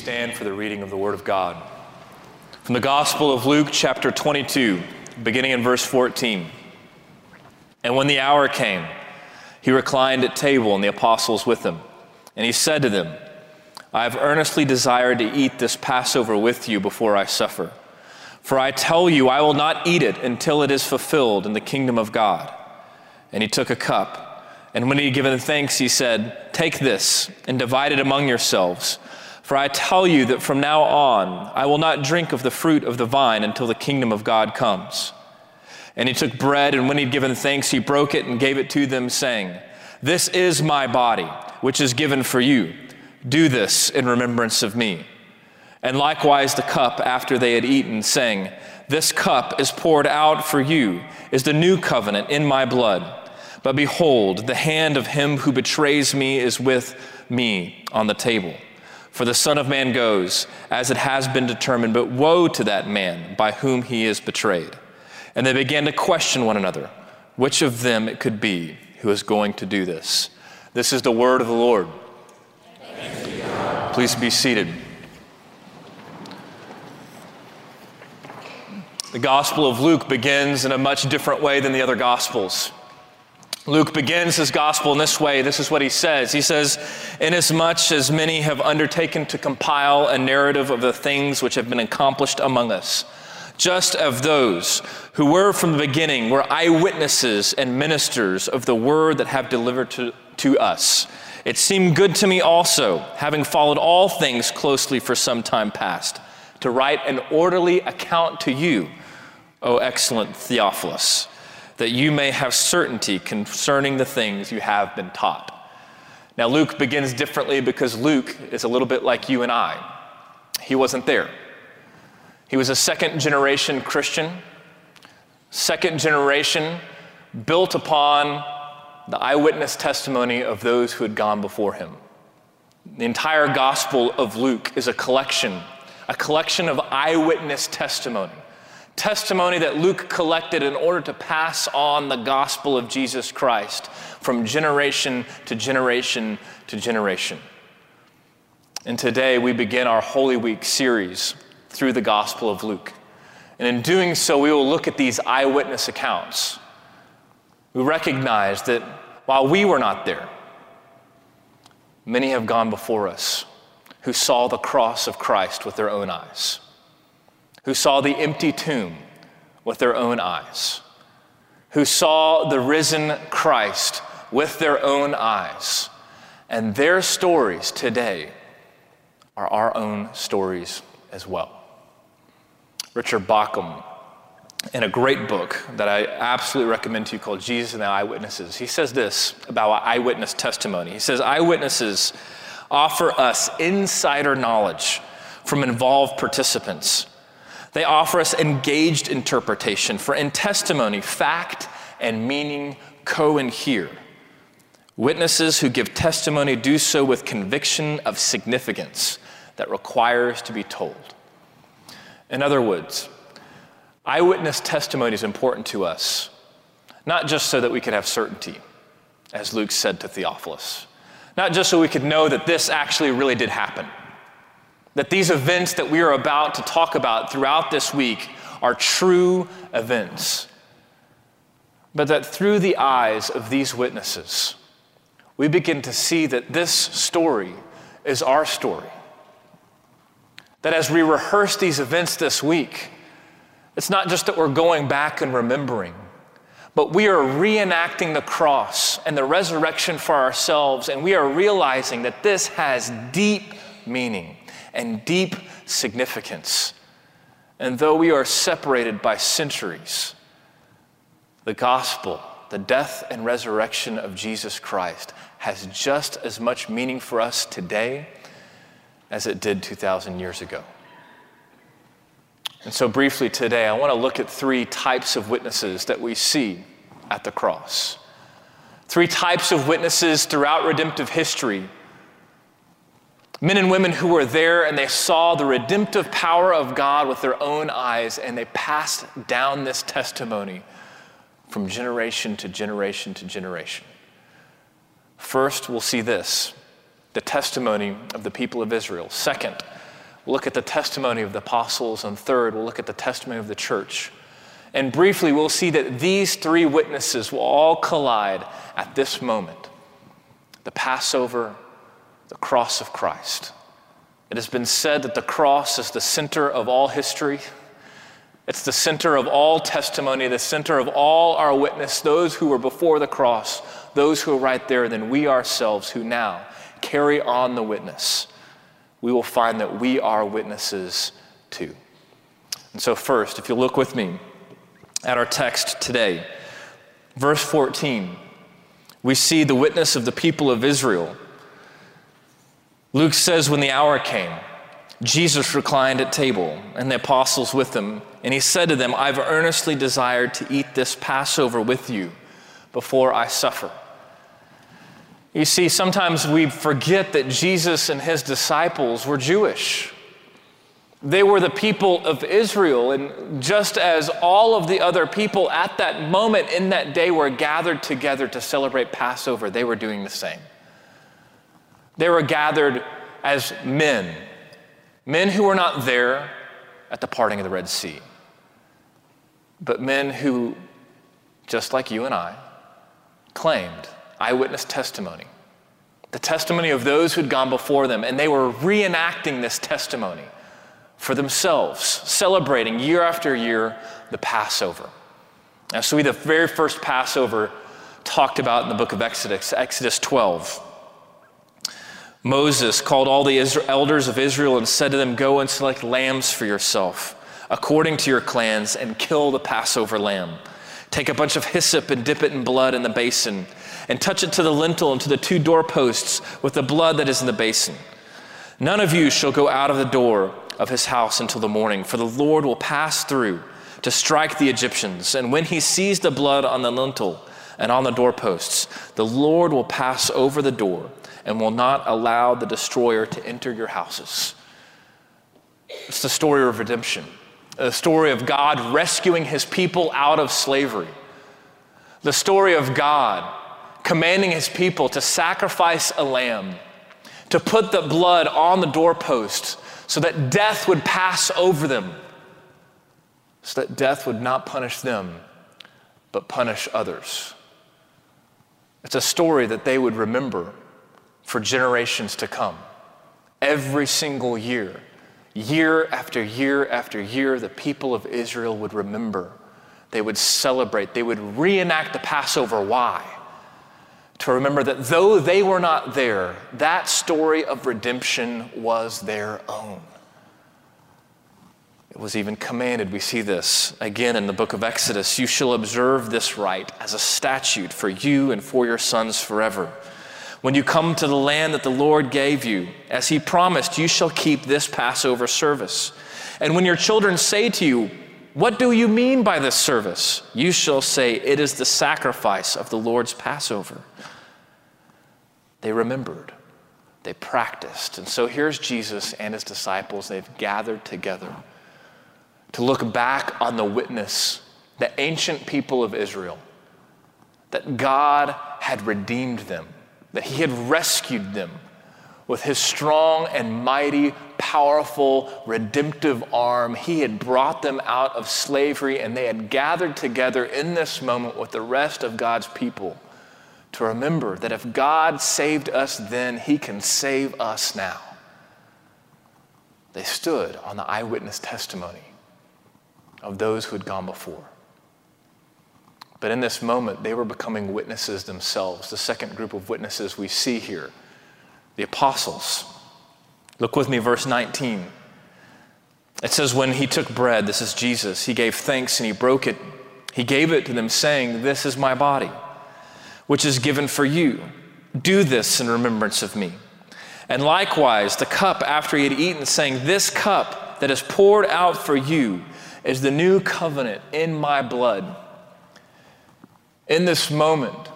stand for the reading of the Word of God. From the Gospel of Luke, chapter 22, beginning in verse 14. And when the hour came, he reclined at table and the apostles with him. And he said to them, I have earnestly desired to eat this Passover with you before I suffer. For I tell you, I will not eat it until it is fulfilled in the kingdom of God. And he took a cup. And when he had given thanks, he said, Take this and divide it among yourselves. For I tell you that from now on I will not drink of the fruit of the vine until the kingdom of God comes. And he took bread, and when he had given thanks, he broke it and gave it to them, saying, This is my body, which is given for you. Do this in remembrance of me. And likewise the cup after they had eaten, saying, This cup is poured out for you, is the new covenant in my blood. But behold, the hand of him who betrays me is with me on the table. For the Son of Man goes, as it has been determined, but woe to that man by whom he is betrayed. And they began to question one another, which of them it could be who is going to do this. This is the word of the Lord. Please be seated. The Gospel of Luke begins in a much different way than the other Gospels. Luke begins his gospel in this way. This is what he says. He says, Inasmuch as many have undertaken to compile a narrative of the things which have been accomplished among us, just as those who were from the beginning were eyewitnesses and ministers of the word that have delivered to, to us. It seemed good to me also, having followed all things closely for some time past, to write an orderly account to you, O excellent Theophilus that you may have certainty concerning the things you have been taught. Now, Luke begins differently because Luke is a little bit like you and I. He wasn't there. He was a second generation Christian, second generation built upon the eyewitness testimony of those who had gone before him. The entire Gospel of Luke is a collection, a collection of eyewitness testimony testimony that Luke collected in order to pass on the gospel of Jesus Christ from generation to generation to generation. And today we begin our Holy Week series through the Gospel of Luke. And in doing so, we will look at these eyewitness accounts. We recognize that while we were not there, many have gone before us who saw the cross of Christ with their own eyes who saw the empty tomb with their own eyes, who saw the risen Christ with their own eyes. And their stories today are our own stories as well. Richard Bauckham, in a great book that I absolutely recommend to you called Jesus and the Eyewitnesses, he says this about eyewitness testimony. He says, Eyewitnesses offer us insider knowledge from involved participants they offer us engaged interpretation, for in testimony, fact and meaning co-inhere. Witnesses who give testimony do so with conviction of significance that requires to be told. In other words, eyewitness testimony is important to us, not just so that we could have certainty, as Luke said to Theophilus, not just so we could know that this actually really did happen that these events that we are about to talk about throughout this week are true events. But that through the eyes of these witnesses, we begin to see that this story is our story. That as we rehearse these events this week, it's not just that we're going back and remembering, but we are reenacting the cross and the resurrection for ourselves, and we are realizing that this has deep meaning and deep significance. And though we are separated by centuries, the gospel, the death and resurrection of Jesus Christ, has just as much meaning for us today as it did 2,000 years ago. And so, briefly today, I want to look at three types of witnesses that we see at the cross. Three types of witnesses throughout redemptive history Men and women who were there and they saw the redemptive power of God with their own eyes, and they passed down this testimony from generation to generation to generation. First, we'll see this the testimony of the people of Israel. Second, we'll look at the testimony of the apostles, and third, we'll look at the testimony of the church. And briefly, we'll see that these three witnesses will all collide at this moment the Passover, the cross of Christ. It has been said that the cross is the center of all history. It's the center of all testimony, the center of all our witness, those who were before the cross, those who are right there, then we ourselves who now carry on the witness. We will find that we are witnesses too. And so, first, if you look with me at our text today, verse 14, we see the witness of the people of Israel. Luke says, When the hour came, Jesus reclined at table, and the apostles with him, and he said to them, I've earnestly desired to eat this Passover with you before I suffer. You see, sometimes we forget that Jesus and his disciples were Jewish. They were the people of Israel, and just as all of the other people at that moment in that day were gathered together to celebrate Passover, they were doing the same. They were gathered as men, men who were not there at the parting of the Red Sea, but men who, just like you and I, claimed eyewitness testimony, the testimony of those who'd gone before them, and they were reenacting this testimony for themselves, celebrating year after year the Passover. Now, so we the very first Passover talked about in the book of Exodus, Exodus 12. Moses called all the elders of Israel and said to them, Go and select lambs for yourself, according to your clans, and kill the Passover lamb. Take a bunch of hyssop and dip it in blood in the basin, and touch it to the lintel and to the two doorposts with the blood that is in the basin. None of you shall go out of the door of his house until the morning, for the Lord will pass through to strike the Egyptians. And when he sees the blood on the lintel and on the doorposts, the Lord will pass over the door and will not allow the destroyer to enter your houses. It's the story of redemption, the story of God rescuing his people out of slavery, the story of God commanding his people to sacrifice a lamb, to put the blood on the doorpost so that death would pass over them, so that death would not punish them, but punish others. It's a story that they would remember for generations to come. Every single year, year after year after year, the people of Israel would remember. They would celebrate. They would reenact the Passover. Why? to remember that though they were not there, that story of redemption was their own. It was even commanded, we see this again in the book of Exodus you shall observe this rite as a statute for you and for your sons forever. When you come to the land that the Lord gave you, as he promised, you shall keep this Passover service. And when your children say to you, What do you mean by this service? You shall say, It is the sacrifice of the Lord's Passover. They remembered, they practiced. And so here's Jesus and his disciples. They've gathered together to look back on the witness, the ancient people of Israel, that God had redeemed them, that he had rescued them with his strong and mighty, powerful, redemptive arm. He had brought them out of slavery, and they had gathered together in this moment with the rest of God's people to remember that if God saved us then, He can save us now. They stood on the eyewitness testimony of those who had gone before. But in this moment, they were becoming witnesses themselves. The second group of witnesses we see here, the apostles. Look with me, verse 19. It says, When he took bread, this is Jesus, he gave thanks and he broke it. He gave it to them, saying, This is my body which is given for you. Do this in remembrance of me. And likewise, the cup after he had eaten, saying, This cup that is poured out for you is the new covenant in my blood. In this moment,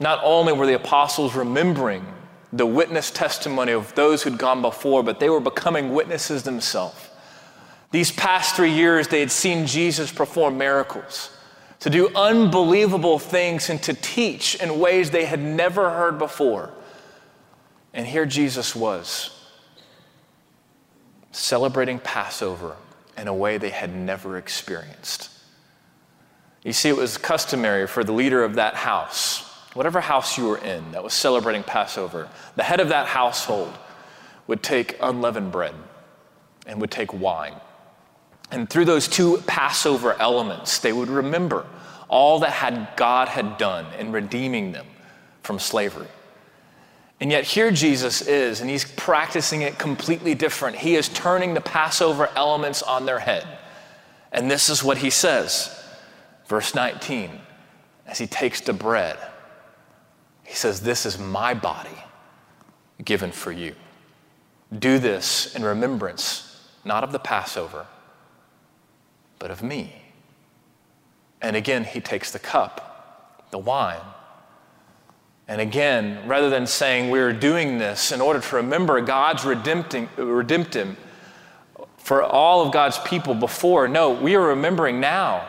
not only were the apostles remembering the witness testimony of those who'd gone before, but they were becoming witnesses themselves. These past three years, they had seen Jesus perform miracles to do unbelievable things and to teach in ways they had never heard before. And here Jesus was celebrating Passover in a way they had never experienced. You see, it was customary for the leader of that house, whatever house you were in that was celebrating Passover, the head of that household would take unleavened bread and would take wine. And through those two Passover elements, they would remember all that had God had done in redeeming them from slavery. And yet, here Jesus is, and he's practicing it completely different. He is turning the Passover elements on their head. And this is what he says. Verse 19, as he takes the bread, he says, This is my body given for you. Do this in remembrance, not of the Passover, but of me. And again, he takes the cup, the wine, and again, rather than saying we're doing this in order to remember God's redempting, redemptive for all of God's people before, no, we are remembering now,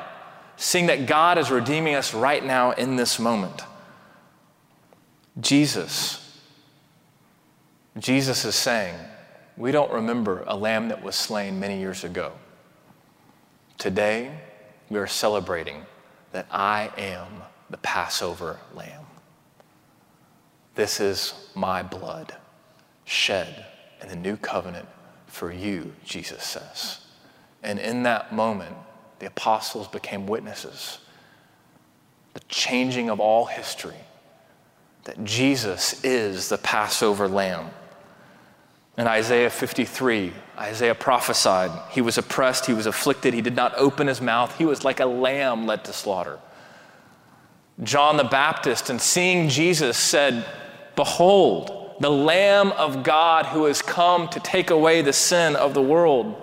seeing that God is redeeming us right now in this moment. Jesus, Jesus is saying, we don't remember a lamb that was slain many years ago. Today, we are celebrating that I am the Passover lamb. This is my blood shed in the new covenant for you, Jesus says. And in that moment, the apostles became witnesses. The changing of all history, that Jesus is the Passover lamb. In Isaiah 53, Isaiah prophesied, He was oppressed, He was afflicted, He did not open His mouth, He was like a lamb led to slaughter. John the Baptist, and seeing Jesus, said, Behold, the Lamb of God who has come to take away the sin of the world.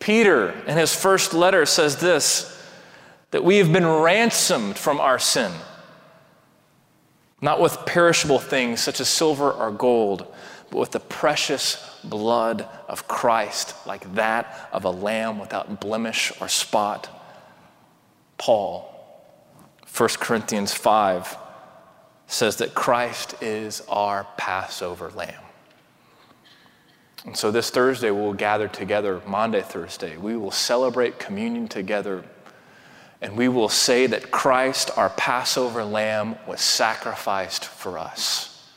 Peter, in his first letter, says this that we have been ransomed from our sin, not with perishable things such as silver or gold, but with the precious blood of Christ, like that of a lamb without blemish or spot. Paul, 1 Corinthians 5 says that Christ is our Passover lamb. And so this Thursday, we'll gather together, Maundy, Thursday. We will celebrate communion together, and we will say that Christ, our Passover lamb, was sacrificed for us.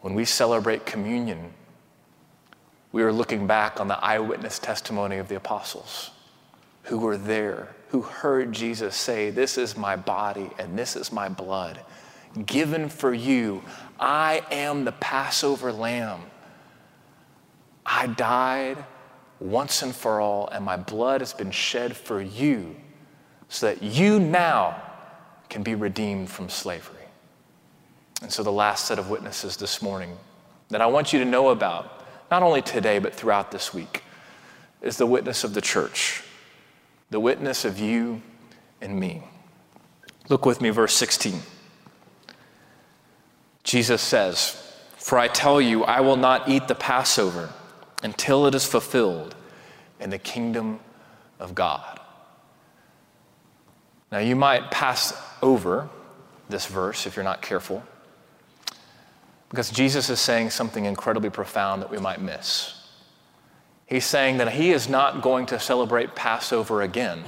When we celebrate communion, we are looking back on the eyewitness testimony of the apostles who were there who heard Jesus say, This is my body and this is my blood, given for you. I am the Passover lamb. I died once and for all, and my blood has been shed for you so that you now can be redeemed from slavery. And so, the last set of witnesses this morning that I want you to know about, not only today, but throughout this week, is the witness of the church the witness of you and me. Look with me, verse 16. Jesus says, For I tell you, I will not eat the Passover until it is fulfilled in the kingdom of God. Now, you might pass over this verse if you're not careful, because Jesus is saying something incredibly profound that we might miss. He's saying that he is not going to celebrate Passover again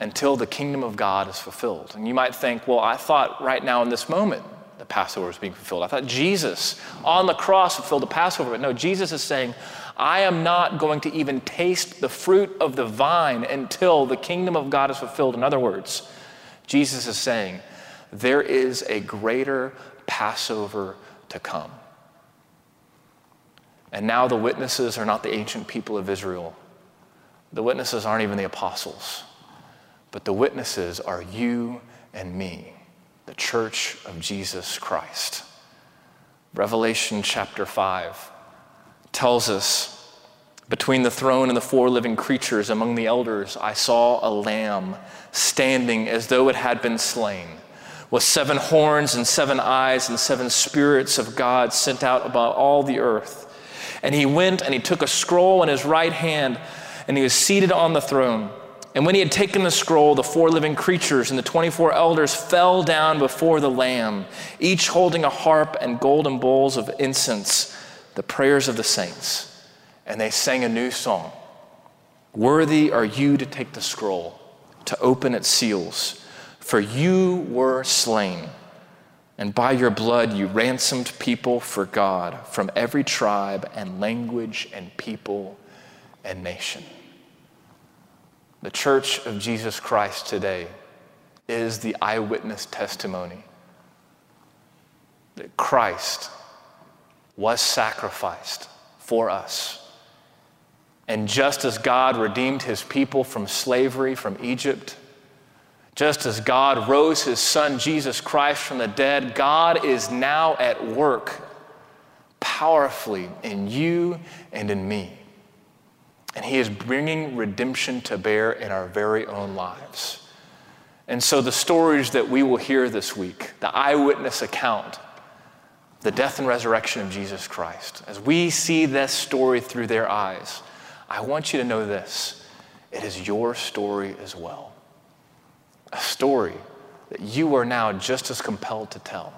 until the kingdom of God is fulfilled. And you might think, well, I thought right now in this moment the Passover was being fulfilled. I thought Jesus on the cross fulfilled the Passover. But no, Jesus is saying, I am not going to even taste the fruit of the vine until the kingdom of God is fulfilled. In other words, Jesus is saying, there is a greater Passover to come. And now the witnesses are not the ancient people of Israel. The witnesses aren't even the apostles. But the witnesses are you and me, the church of Jesus Christ. Revelation chapter 5 tells us between the throne and the four living creatures among the elders, I saw a lamb standing as though it had been slain, with seven horns and seven eyes and seven spirits of God sent out about all the earth. And he went and he took a scroll in his right hand, and he was seated on the throne. And when he had taken the scroll, the four living creatures and the 24 elders fell down before the Lamb, each holding a harp and golden bowls of incense the prayers of the saints, and they sang a new song. Worthy are you to take the scroll, to open its seals, for you were slain, and by your blood you ransomed people for God from every tribe and language and people and nation. The church of Jesus Christ today is the eyewitness testimony that Christ was sacrificed for us. And just as God redeemed his people from slavery from Egypt, just as God rose his son Jesus Christ from the dead, God is now at work powerfully in you and in me. And he is bringing redemption to bear in our very own lives. And so, the stories that we will hear this week, the eyewitness account, the death and resurrection of Jesus Christ, as we see this story through their eyes, I want you to know this it is your story as well. A story that you are now just as compelled to tell.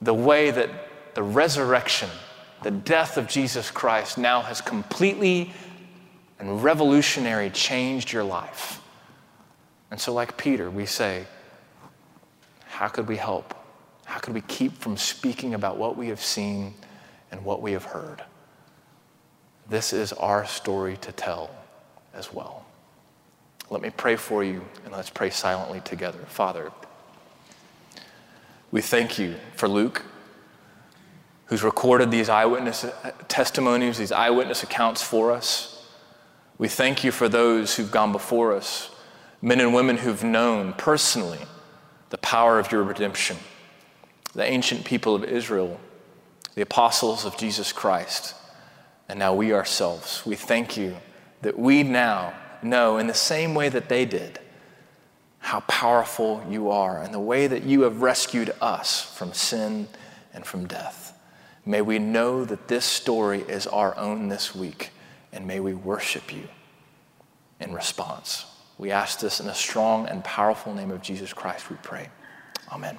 The way that the resurrection, the death of Jesus Christ now has completely and revolutionary changed your life. And so, like Peter, we say, How could we help? How could we keep from speaking about what we have seen and what we have heard? This is our story to tell as well. Let me pray for you and let's pray silently together. Father, we thank you for Luke, who's recorded these eyewitness uh, testimonies, these eyewitness accounts for us. We thank you for those who've gone before us, men and women who've known personally the power of your redemption, the ancient people of Israel, the apostles of Jesus Christ, and now we ourselves. We thank you that we now know in the same way that they did how powerful you are and the way that you have rescued us from sin and from death. May we know that this story is our own this week, and may we worship you in response. We ask this in the strong and powerful name of Jesus Christ, we pray. Amen.